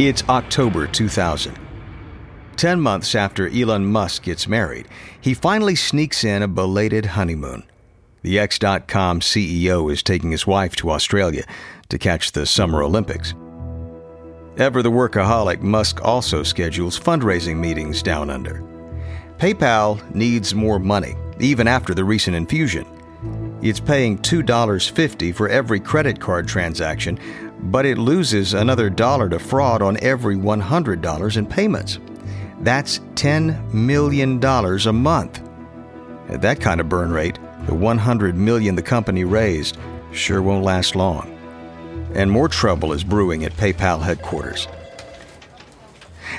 It's October 2000. Ten months after Elon Musk gets married, he finally sneaks in a belated honeymoon. The X.com CEO is taking his wife to Australia to catch the Summer Olympics. Ever the workaholic, Musk also schedules fundraising meetings down under. PayPal needs more money, even after the recent infusion. It's paying $2.50 for every credit card transaction, but it loses another dollar to fraud on every $100 in payments. That's $10 million a month. At that kind of burn rate, the 100 million the company raised sure won't last long. And more trouble is brewing at PayPal headquarters.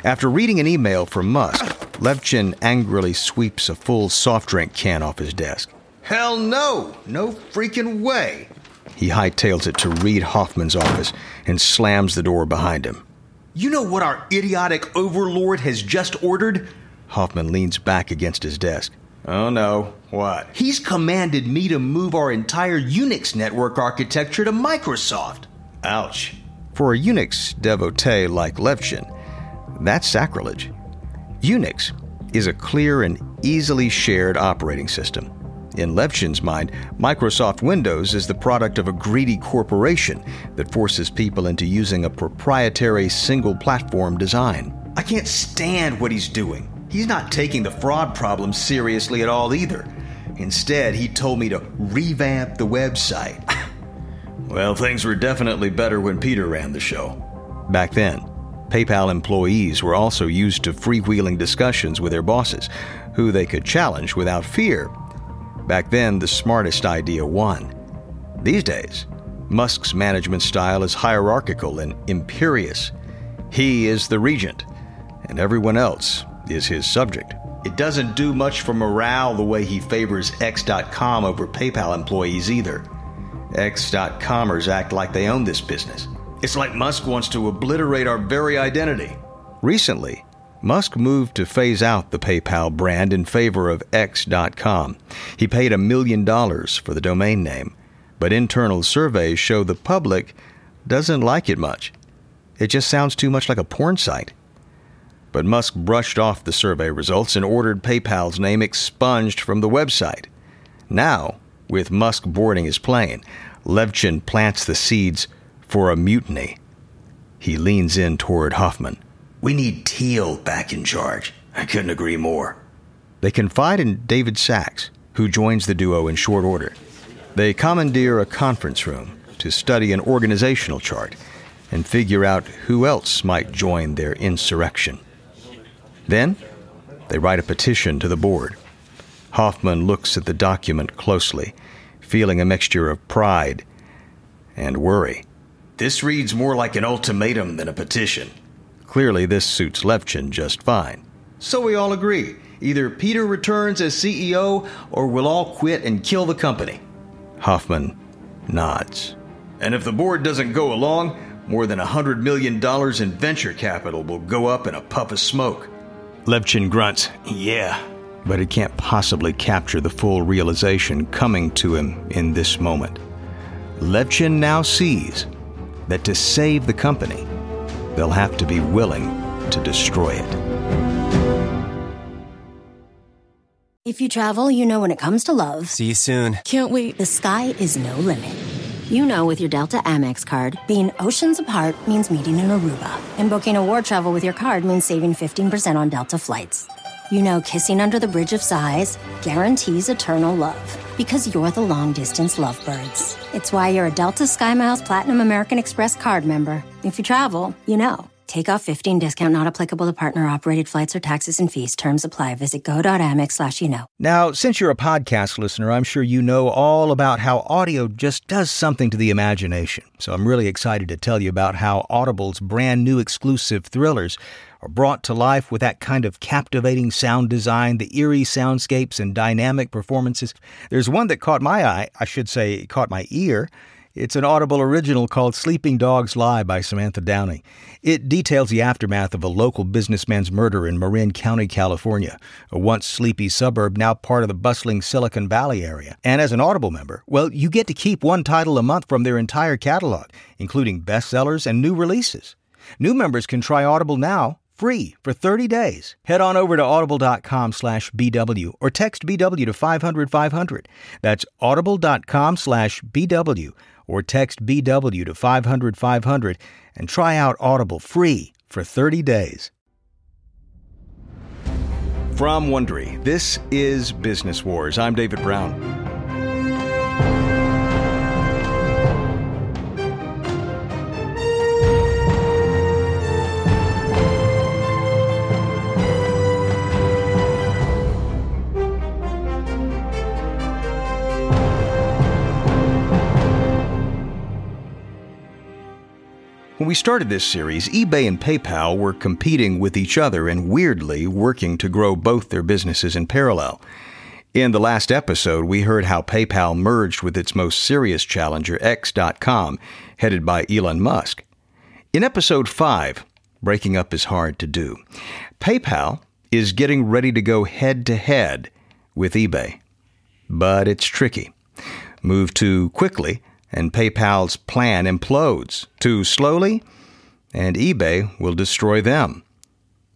After reading an email from Musk, Levchin angrily sweeps a full soft drink can off his desk. Hell no! No freaking way! He hightails it to Reid Hoffman's office and slams the door behind him. You know what our idiotic overlord has just ordered? Hoffman leans back against his desk. Oh no, what? He's commanded me to move our entire Unix network architecture to Microsoft. Ouch. For a Unix devotee like Levchin, that's sacrilege. Unix is a clear and easily shared operating system. In Levchin's mind, Microsoft Windows is the product of a greedy corporation that forces people into using a proprietary single platform design. I can't stand what he's doing. He's not taking the fraud problem seriously at all either. Instead, he told me to revamp the website. well, things were definitely better when Peter ran the show. Back then, PayPal employees were also used to freewheeling discussions with their bosses, who they could challenge without fear Back then, the smartest idea won. These days, Musk's management style is hierarchical and imperious. He is the regent, and everyone else is his subject. It doesn't do much for morale the way he favors X.com over PayPal employees either. X.comers act like they own this business. It's like Musk wants to obliterate our very identity. Recently, Musk moved to phase out the PayPal brand in favor of X.com. He paid a million dollars for the domain name, but internal surveys show the public doesn't like it much. It just sounds too much like a porn site. But Musk brushed off the survey results and ordered PayPal's name expunged from the website. Now, with Musk boarding his plane, Levchin plants the seeds for a mutiny. He leans in toward Hoffman. We need Thiel back in charge. I couldn't agree more. They confide in David Sacks, who joins the duo in short order. They commandeer a conference room to study an organizational chart and figure out who else might join their insurrection. Then, they write a petition to the board. Hoffman looks at the document closely, feeling a mixture of pride and worry. This reads more like an ultimatum than a petition. Clearly, this suits Levchin just fine. So we all agree. Either Peter returns as CEO or we'll all quit and kill the company. Hoffman nods. And if the board doesn't go along, more than a $100 million in venture capital will go up in a puff of smoke. Levchin grunts, Yeah, but he can't possibly capture the full realization coming to him in this moment. Levchin now sees that to save the company, they'll have to be willing to destroy it. If you travel, you know when it comes to love. See you soon. Can't wait. The sky is no limit. You know with your Delta Amex card, being oceans apart means meeting in Aruba, and booking a war travel with your card means saving 15% on Delta flights. You know kissing under the bridge of sighs guarantees eternal love because you're the long distance lovebirds. It's why you're a Delta SkyMiles Platinum American Express card member. If you travel, you know. Take off 15 discount not applicable to partner operated flights or taxes and fees. Terms apply. Visit go.amex slash you know. Now, since you're a podcast listener, I'm sure you know all about how audio just does something to the imagination. So I'm really excited to tell you about how Audible's brand new exclusive thrillers are brought to life with that kind of captivating sound design, the eerie soundscapes, and dynamic performances. There's one that caught my eye, I should say, caught my ear. It's an Audible original called Sleeping Dogs Lie by Samantha Downing. It details the aftermath of a local businessman's murder in Marin County, California, a once sleepy suburb now part of the bustling Silicon Valley area. And as an Audible member, well, you get to keep one title a month from their entire catalog, including bestsellers and new releases. New members can try Audible now free for 30 days. Head on over to audible.com slash BW or text BW to 500 500. That's audible.com slash BW or text BW to 500 500 and try out Audible free for 30 days. From Wondery, this is Business Wars. I'm David Brown. We started this series, eBay and PayPal were competing with each other and weirdly working to grow both their businesses in parallel. In the last episode, we heard how PayPal merged with its most serious challenger, X.com, headed by Elon Musk. In episode 5, breaking up is hard to do, PayPal is getting ready to go head to head with eBay. But it's tricky. Move too quickly and PayPal's plan implodes too slowly, and eBay will destroy them.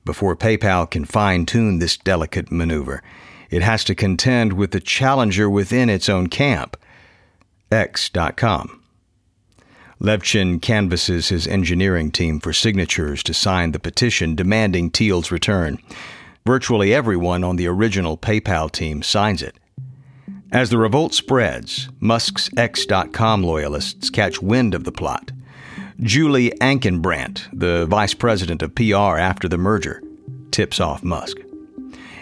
Before PayPal can fine tune this delicate maneuver, it has to contend with the challenger within its own camp, X.com. Levchin canvasses his engineering team for signatures to sign the petition demanding Thiel's return. Virtually everyone on the original PayPal team signs it. As the revolt spreads, Musk's X.com loyalists catch wind of the plot. Julie Ankenbrandt, the vice president of PR after the merger, tips off Musk.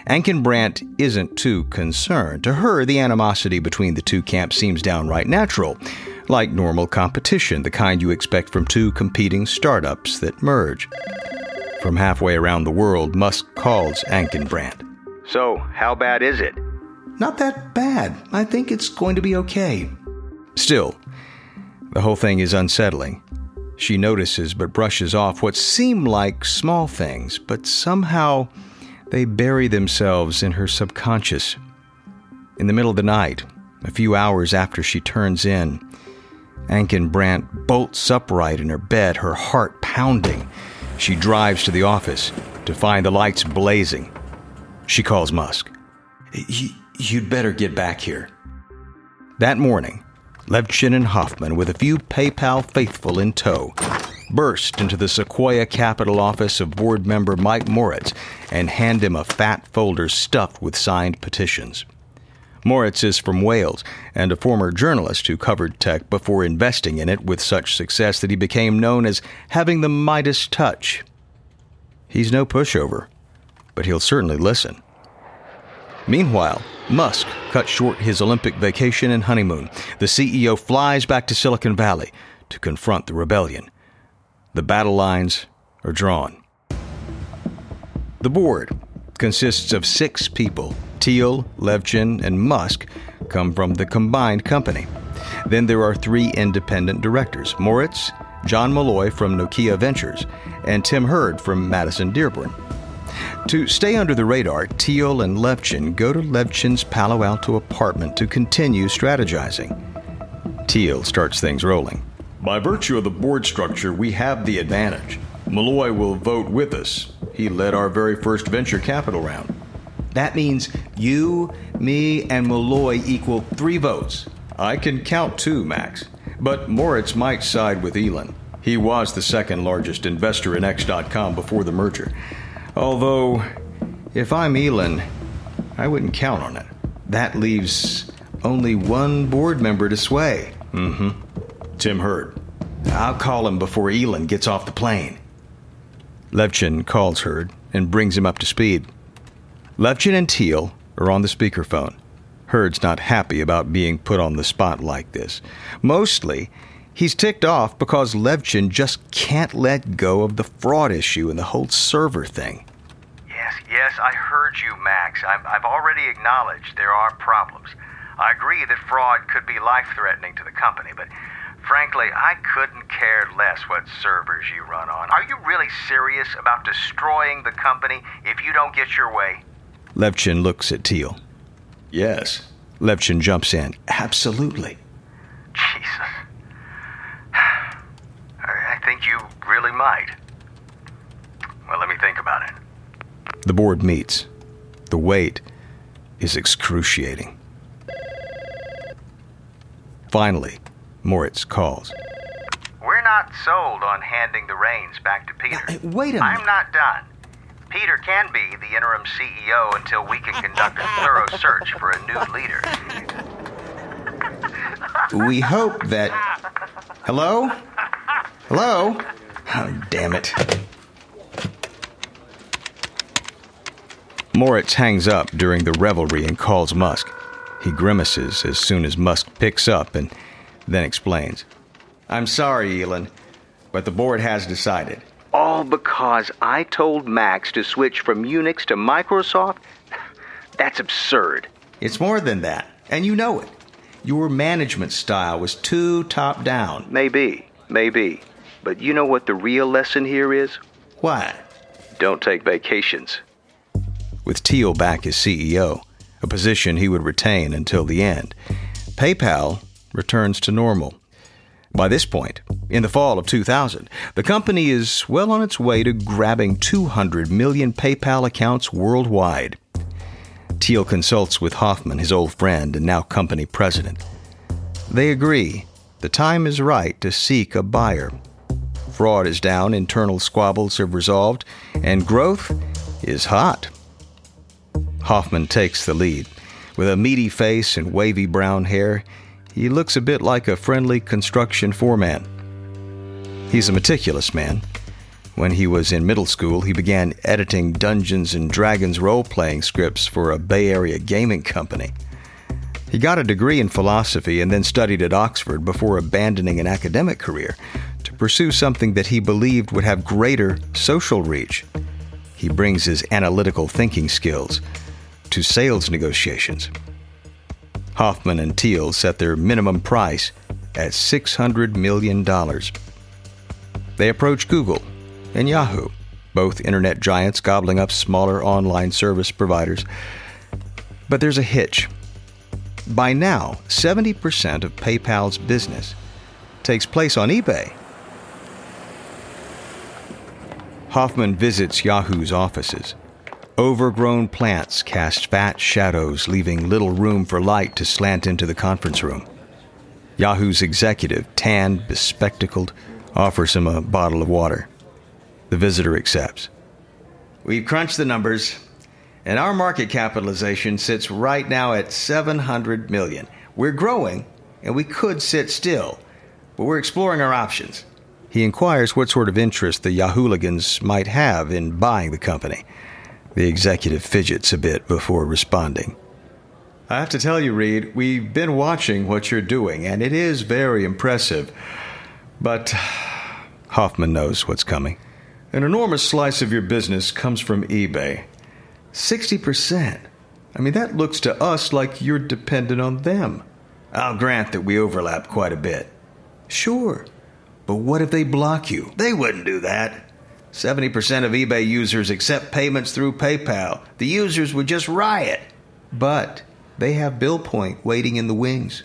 Ankenbrandt isn't too concerned. To her, the animosity between the two camps seems downright natural, like normal competition, the kind you expect from two competing startups that merge. From halfway around the world, Musk calls Ankenbrandt. So, how bad is it? Not that bad. I think it's going to be okay. Still, the whole thing is unsettling. She notices but brushes off what seem like small things, but somehow they bury themselves in her subconscious. In the middle of the night, a few hours after she turns in, Ankenbrandt bolts upright in her bed, her heart pounding. She drives to the office to find the lights blazing. She calls Musk. You'd better get back here. That morning, Levchin and Hoffman, with a few PayPal faithful in tow, burst into the Sequoia Capital office of board member Mike Moritz and hand him a fat folder stuffed with signed petitions. Moritz is from Wales and a former journalist who covered tech before investing in it with such success that he became known as having the Midas touch. He's no pushover, but he'll certainly listen. Meanwhile, Musk cut short his Olympic vacation and honeymoon. The CEO flies back to Silicon Valley to confront the rebellion. The battle lines are drawn. The board consists of six people. Thiel, Levchin, and Musk come from the combined company. Then there are three independent directors Moritz, John Malloy from Nokia Ventures, and Tim Hurd from Madison Dearborn. To stay under the radar, Thiel and Levchin go to Levchin's Palo Alto apartment to continue strategizing. Thiel starts things rolling. By virtue of the board structure, we have the advantage. Malloy will vote with us. He led our very first venture capital round. That means you, me, and Malloy equal three votes. I can count two, Max. But Moritz might side with Elon. He was the second largest investor in X.com before the merger. Although, if I'm Elon, I wouldn't count on it. That leaves only one board member to sway. Mm hmm. Tim Hurd. I'll call him before Elon gets off the plane. Levchin calls Hurd and brings him up to speed. Levchin and Thiel are on the speakerphone. Hurd's not happy about being put on the spot like this. Mostly, He's ticked off because Levchin just can't let go of the fraud issue and the whole server thing. Yes, yes, I heard you, Max. I've, I've already acknowledged there are problems. I agree that fraud could be life threatening to the company, but frankly, I couldn't care less what servers you run on. Are you really serious about destroying the company if you don't get your way? Levchin looks at Thiel. Yes. Levchin jumps in. Absolutely. Jesus. I think you really might. The board meets. The wait is excruciating. Finally, Moritz calls. We're not sold on handing the reins back to Peter. Now, wait I'm not done. Peter can be the interim CEO until we can conduct a thorough search for a new leader. We hope that. Hello? Hello? Oh, damn it. Moritz hangs up during the revelry and calls Musk. He grimaces as soon as Musk picks up and then explains. I'm sorry, Elon, but the board has decided. All because I told Max to switch from Unix to Microsoft? That's absurd. It's more than that, and you know it. Your management style was too top down. Maybe, maybe. But you know what the real lesson here is? What? Don't take vacations. With Thiel back as CEO, a position he would retain until the end, PayPal returns to normal. By this point, in the fall of 2000, the company is well on its way to grabbing 200 million PayPal accounts worldwide. Thiel consults with Hoffman, his old friend and now company president. They agree the time is right to seek a buyer. Fraud is down, internal squabbles have resolved, and growth is hot. Hoffman takes the lead. With a meaty face and wavy brown hair, he looks a bit like a friendly construction foreman. He's a meticulous man. When he was in middle school, he began editing Dungeons and Dragons role playing scripts for a Bay Area gaming company. He got a degree in philosophy and then studied at Oxford before abandoning an academic career to pursue something that he believed would have greater social reach. He brings his analytical thinking skills to sales negotiations. Hoffman and Thiel set their minimum price at $600 million. They approach Google and Yahoo, both internet giants gobbling up smaller online service providers. But there's a hitch. By now, 70% of PayPal's business takes place on eBay. Hoffman visits Yahoo's offices. Overgrown plants cast fat shadows, leaving little room for light to slant into the conference room. Yahoo's executive, tanned, bespectacled, offers him a bottle of water. The visitor accepts. We've crunched the numbers, and our market capitalization sits right now at 700 million. We're growing, and we could sit still, but we're exploring our options. He inquires what sort of interest the Yahooligans might have in buying the company. The executive fidgets a bit before responding. I have to tell you, Reid, we've been watching what you're doing, and it is very impressive. But Hoffman knows what's coming. an enormous slice of your business comes from eBay 60%. I mean, that looks to us like you're dependent on them. I'll grant that we overlap quite a bit. Sure. But what if they block you? They wouldn't do that. 70% of eBay users accept payments through PayPal. The users would just riot. But they have BillPoint waiting in the wings.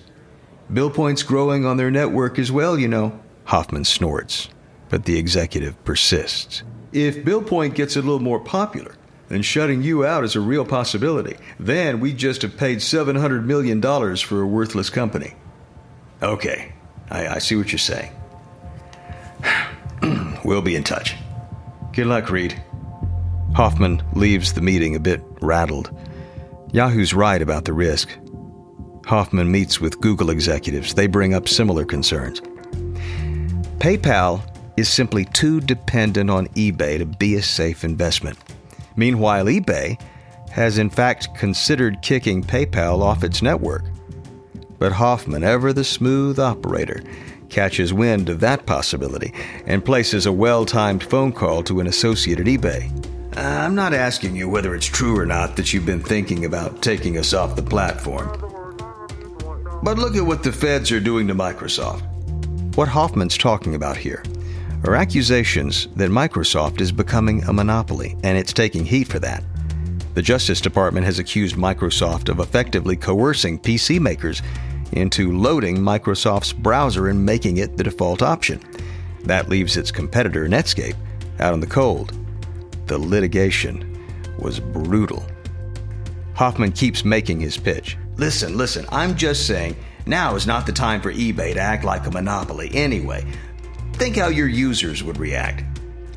BillPoint's growing on their network as well, you know. Hoffman snorts, but the executive persists. If BillPoint gets a little more popular, then shutting you out is a real possibility. Then we just have paid $700 million for a worthless company. Okay, I, I see what you're saying. we'll be in touch. Good luck, Reid. Hoffman leaves the meeting a bit rattled. Yahoo's right about the risk. Hoffman meets with Google executives. They bring up similar concerns. PayPal is simply too dependent on eBay to be a safe investment. Meanwhile, eBay has in fact considered kicking PayPal off its network. But Hoffman, ever the smooth operator, catches wind of that possibility and places a well timed phone call to an associate at eBay. Uh, I'm not asking you whether it's true or not that you've been thinking about taking us off the platform. But look at what the feds are doing to Microsoft. What Hoffman's talking about here are accusations that Microsoft is becoming a monopoly, and it's taking heat for that. The Justice Department has accused Microsoft of effectively coercing PC makers into loading Microsoft's browser and making it the default option. That leaves its competitor, Netscape, out in the cold. The litigation was brutal. Hoffman keeps making his pitch. Listen, listen, I'm just saying now is not the time for eBay to act like a monopoly anyway. Think how your users would react.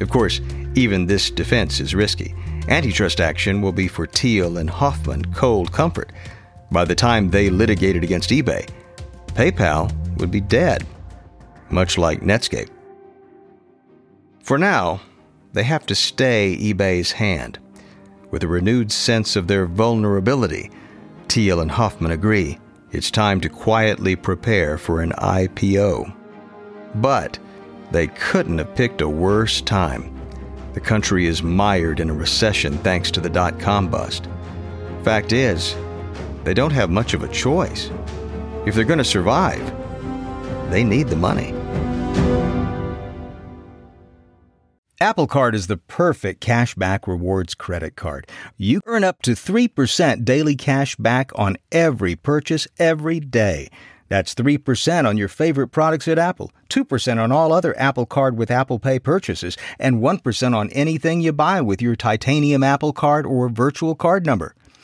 Of course, even this defense is risky. Antitrust action will be for Thiel and Hoffman cold comfort. By the time they litigated against eBay, PayPal would be dead, much like Netscape. For now, they have to stay eBay's hand. With a renewed sense of their vulnerability, Thiel and Hoffman agree it's time to quietly prepare for an IPO. But they couldn't have picked a worse time. The country is mired in a recession thanks to the dot com bust. Fact is, they don't have much of a choice. If they're going to survive, they need the money. Apple Card is the perfect cashback rewards credit card. You earn up to 3% daily cash back on every purchase every day. That's 3% on your favorite products at Apple, 2% on all other Apple Card with Apple Pay purchases, and 1% on anything you buy with your titanium Apple Card or virtual card number.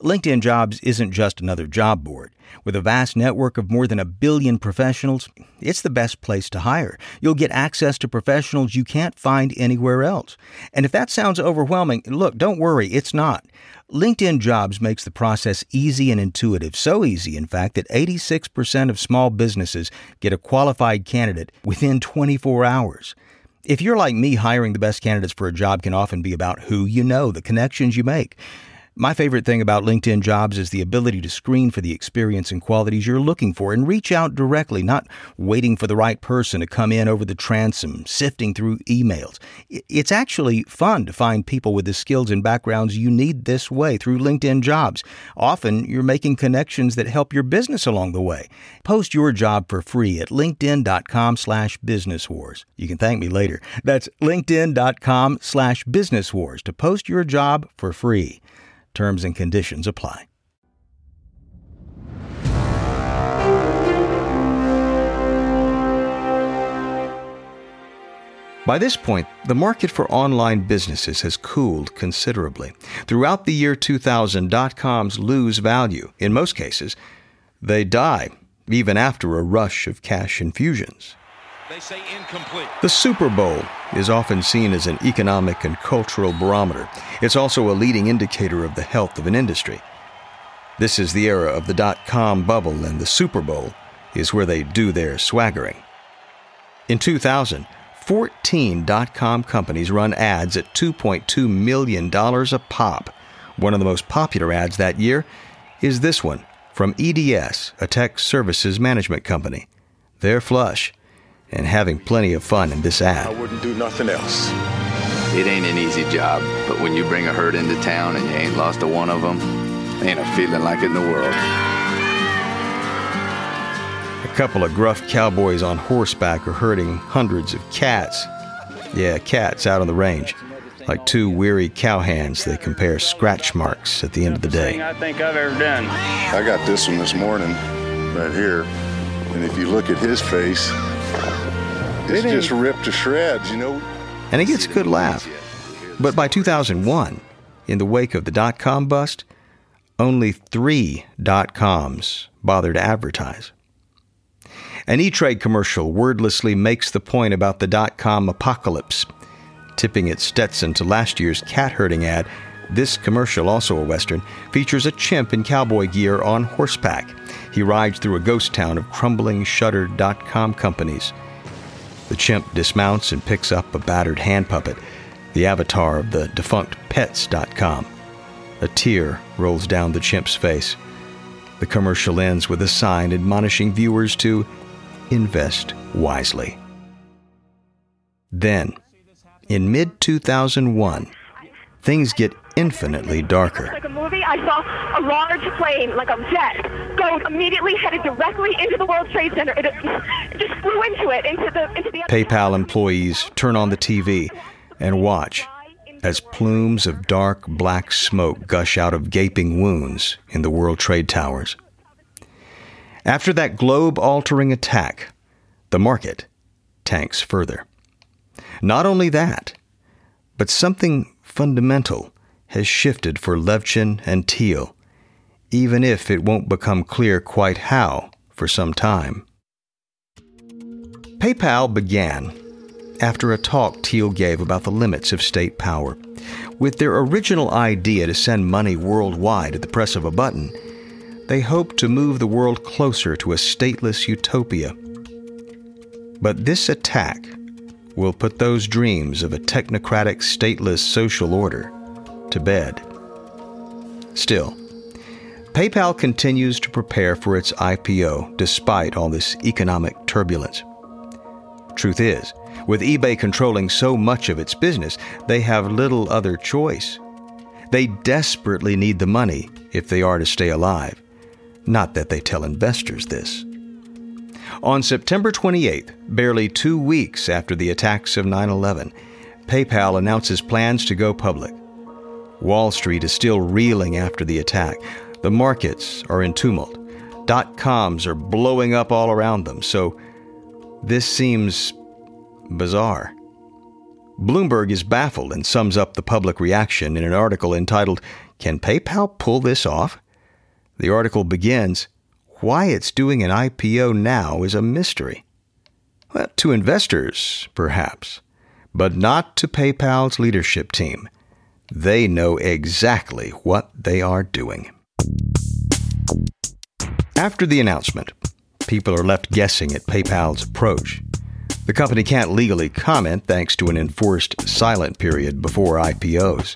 LinkedIn Jobs isn't just another job board. With a vast network of more than a billion professionals, it's the best place to hire. You'll get access to professionals you can't find anywhere else. And if that sounds overwhelming, look, don't worry, it's not. LinkedIn Jobs makes the process easy and intuitive. So easy, in fact, that 86% of small businesses get a qualified candidate within 24 hours. If you're like me, hiring the best candidates for a job can often be about who you know, the connections you make. My favorite thing about LinkedIn Jobs is the ability to screen for the experience and qualities you're looking for and reach out directly, not waiting for the right person to come in over the transom, sifting through emails. It's actually fun to find people with the skills and backgrounds you need this way through LinkedIn Jobs. Often, you're making connections that help your business along the way. Post your job for free at linkedin.com slash business wars. You can thank me later. That's linkedin.com slash business wars to post your job for free. Terms and conditions apply. By this point, the market for online businesses has cooled considerably. Throughout the year 2000, dot coms lose value. In most cases, they die, even after a rush of cash infusions. They say incomplete. The Super Bowl is often seen as an economic and cultural barometer. It's also a leading indicator of the health of an industry. This is the era of the dot com bubble, and the Super Bowl is where they do their swaggering. In 2000, 14 dot com companies run ads at $2.2 million a pop. One of the most popular ads that year is this one from EDS, a tech services management company. They're flush and having plenty of fun in this ad. I wouldn't do nothing else. It ain't an easy job, but when you bring a herd into town and you ain't lost a one of them, ain't a feeling like it in the world. A couple of gruff cowboys on horseback are herding hundreds of cats. Yeah, cats out on the range. Like two weary cowhands, they compare scratch marks at the end of the day. I think I've ever done. I got this one this morning, right here. And if you look at his face, it's it just ripped to shreds, you know. And it gets a good laugh. But by 2001, in the wake of the dot com bust, only three dot coms bother to advertise. An E Trade commercial wordlessly makes the point about the dot com apocalypse. Tipping its Stetson to last year's cat herding ad, this commercial, also a Western, features a chimp in cowboy gear on horseback. He rides through a ghost town of crumbling, shuttered dot com companies. The chimp dismounts and picks up a battered hand puppet, the avatar of the defunct Pets.com. A tear rolls down the chimp's face. The commercial ends with a sign admonishing viewers to invest wisely. Then, in mid 2001, things get infinitely darker. Like a movie, I saw a large plane, like a jet, go immediately headed directly into the World Trade Center. It, it just flew into it, into the into the. PayPal employees turn on the TV and watch as plumes of dark black smoke gush out of gaping wounds in the World Trade Towers. After that globe altering attack, the market tanks further. Not only that, but something fundamental has shifted for Levchin and Thiel, even if it won't become clear quite how for some time. PayPal began after a talk Thiel gave about the limits of state power. With their original idea to send money worldwide at the press of a button, they hoped to move the world closer to a stateless utopia. But this attack will put those dreams of a technocratic, stateless social order to bed. Still, PayPal continues to prepare for its IPO despite all this economic turbulence. Truth is, with eBay controlling so much of its business, they have little other choice. They desperately need the money if they are to stay alive. Not that they tell investors this. On September 28th, barely two weeks after the attacks of 9 11, PayPal announces plans to go public. Wall Street is still reeling after the attack. The markets are in tumult. Dot coms are blowing up all around them, so this seems bizarre. Bloomberg is baffled and sums up the public reaction in an article entitled, Can PayPal Pull This Off? The article begins, Why it's doing an IPO now is a mystery. Well, to investors, perhaps, but not to PayPal's leadership team. They know exactly what they are doing. After the announcement, people are left guessing at PayPal's approach. The company can't legally comment thanks to an enforced silent period before IPOs.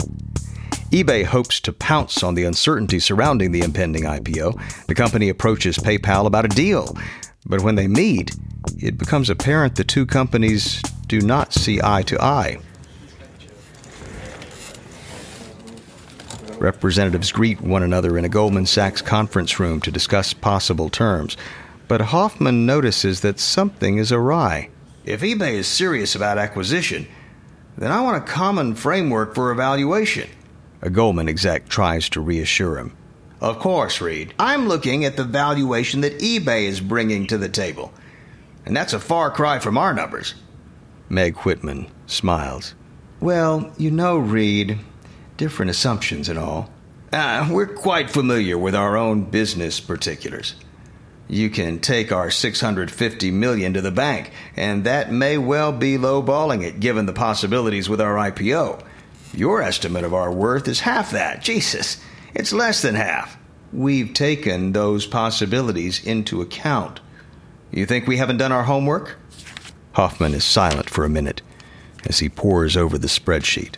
eBay hopes to pounce on the uncertainty surrounding the impending IPO. The company approaches PayPal about a deal, but when they meet, it becomes apparent the two companies do not see eye to eye. Representatives greet one another in a Goldman Sachs conference room to discuss possible terms, but Hoffman notices that something is awry. If eBay is serious about acquisition, then I want a common framework for evaluation. A Goldman exec tries to reassure him. Of course, Reid. I'm looking at the valuation that eBay is bringing to the table. And that's a far cry from our numbers. Meg Whitman smiles. Well, you know, Reid, different assumptions and all. Uh, we're quite familiar with our own business particulars. You can take our 650 million to the bank, and that may well be lowballing it given the possibilities with our IPO. Your estimate of our worth is half that. Jesus, it's less than half. We've taken those possibilities into account. You think we haven't done our homework? Hoffman is silent for a minute as he pores over the spreadsheet.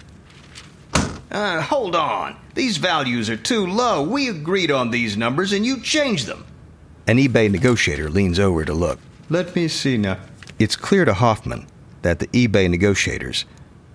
Uh, hold on. These values are too low. We agreed on these numbers and you changed them. An eBay negotiator leans over to look. Let me see now. It's clear to Hoffman that the eBay negotiators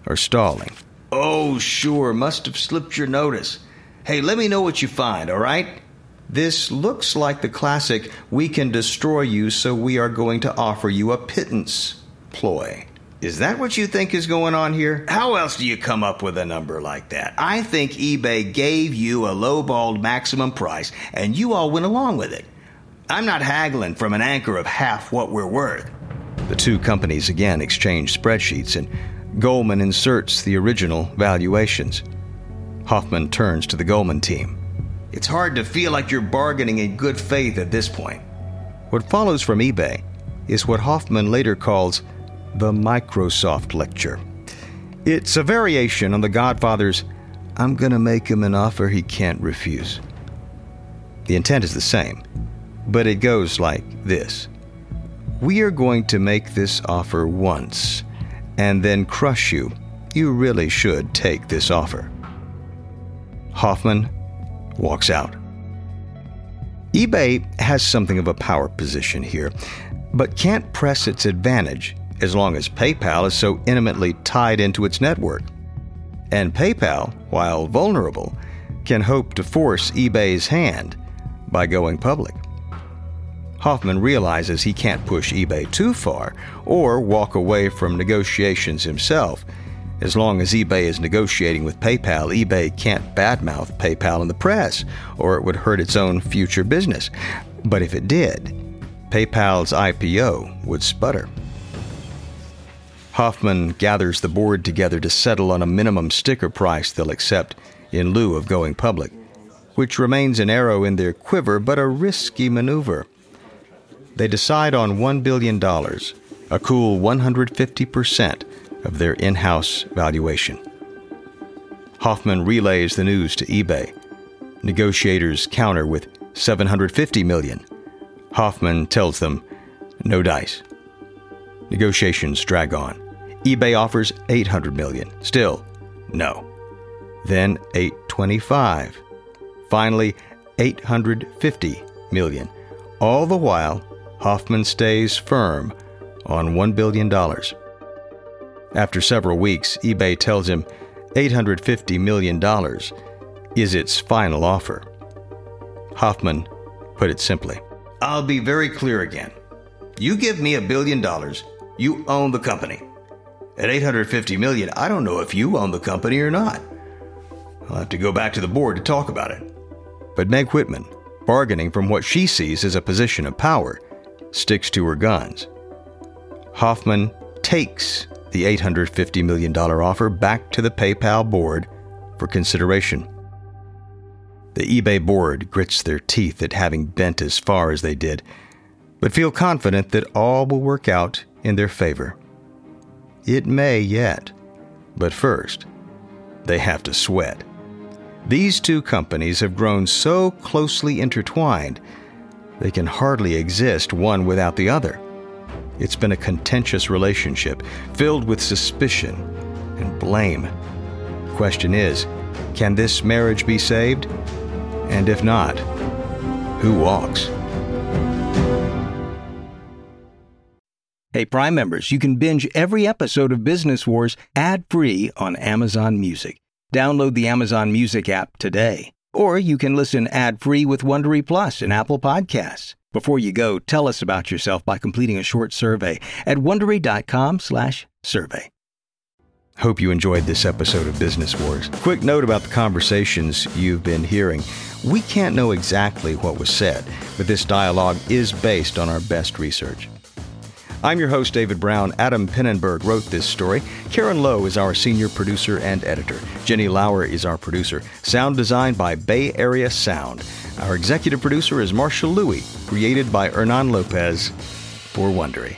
are stalling. Oh, sure. Must have slipped your notice. Hey, let me know what you find, all right? This looks like the classic we can destroy you, so we are going to offer you a pittance ploy. Is that what you think is going on here? How else do you come up with a number like that? I think eBay gave you a lowballed maximum price, and you all went along with it. I'm not haggling from an anchor of half what we're worth. The two companies again exchange spreadsheets, and Goldman inserts the original valuations. Hoffman turns to the Goldman team. It's hard to feel like you're bargaining in good faith at this point. What follows from eBay is what Hoffman later calls the Microsoft Lecture. It's a variation on the Godfather's I'm going to make him an offer he can't refuse. The intent is the same but it goes like this We are going to make this offer once and then crush you. You really should take this offer. Hoffman walks out. eBay has something of a power position here, but can't press its advantage as long as PayPal is so intimately tied into its network. And PayPal, while vulnerable, can hope to force eBay's hand by going public. Hoffman realizes he can't push eBay too far or walk away from negotiations himself. As long as eBay is negotiating with PayPal, eBay can't badmouth PayPal in the press, or it would hurt its own future business. But if it did, PayPal's IPO would sputter. Hoffman gathers the board together to settle on a minimum sticker price they'll accept in lieu of going public, which remains an arrow in their quiver but a risky maneuver. They decide on $1 billion, a cool 150% of their in house valuation. Hoffman relays the news to eBay. Negotiators counter with 750 million. Hoffman tells them, no dice. Negotiations drag on eBay offers 800 million. Still, no. Then 825. Finally, 850 million. All the while, Hoffman stays firm on $1 billion. After several weeks, eBay tells him $850 million is its final offer. Hoffman put it simply I'll be very clear again. You give me a billion dollars, you own the company. At 850 million, I don't know if you own the company or not. I'll have to go back to the board to talk about it. But Meg Whitman, bargaining from what she sees as a position of power, sticks to her guns. Hoffman takes the $850 million offer back to the PayPal board for consideration. The eBay board grits their teeth at having bent as far as they did, but feel confident that all will work out in their favor. It may yet. But first, they have to sweat. These two companies have grown so closely intertwined, they can hardly exist one without the other. It's been a contentious relationship, filled with suspicion and blame. Question is can this marriage be saved? And if not, who walks? Hey, Prime members, you can binge every episode of Business Wars ad free on Amazon Music. Download the Amazon Music app today. Or you can listen ad free with Wondery Plus and Apple Podcasts. Before you go, tell us about yourself by completing a short survey at slash survey Hope you enjoyed this episode of Business Wars. Quick note about the conversations you've been hearing. We can't know exactly what was said, but this dialogue is based on our best research. I'm your host, David Brown. Adam Penenberg wrote this story. Karen Lowe is our senior producer and editor. Jenny Lauer is our producer. Sound designed by Bay Area Sound. Our executive producer is Marshall Lewy, created by Hernan Lopez for Wondery.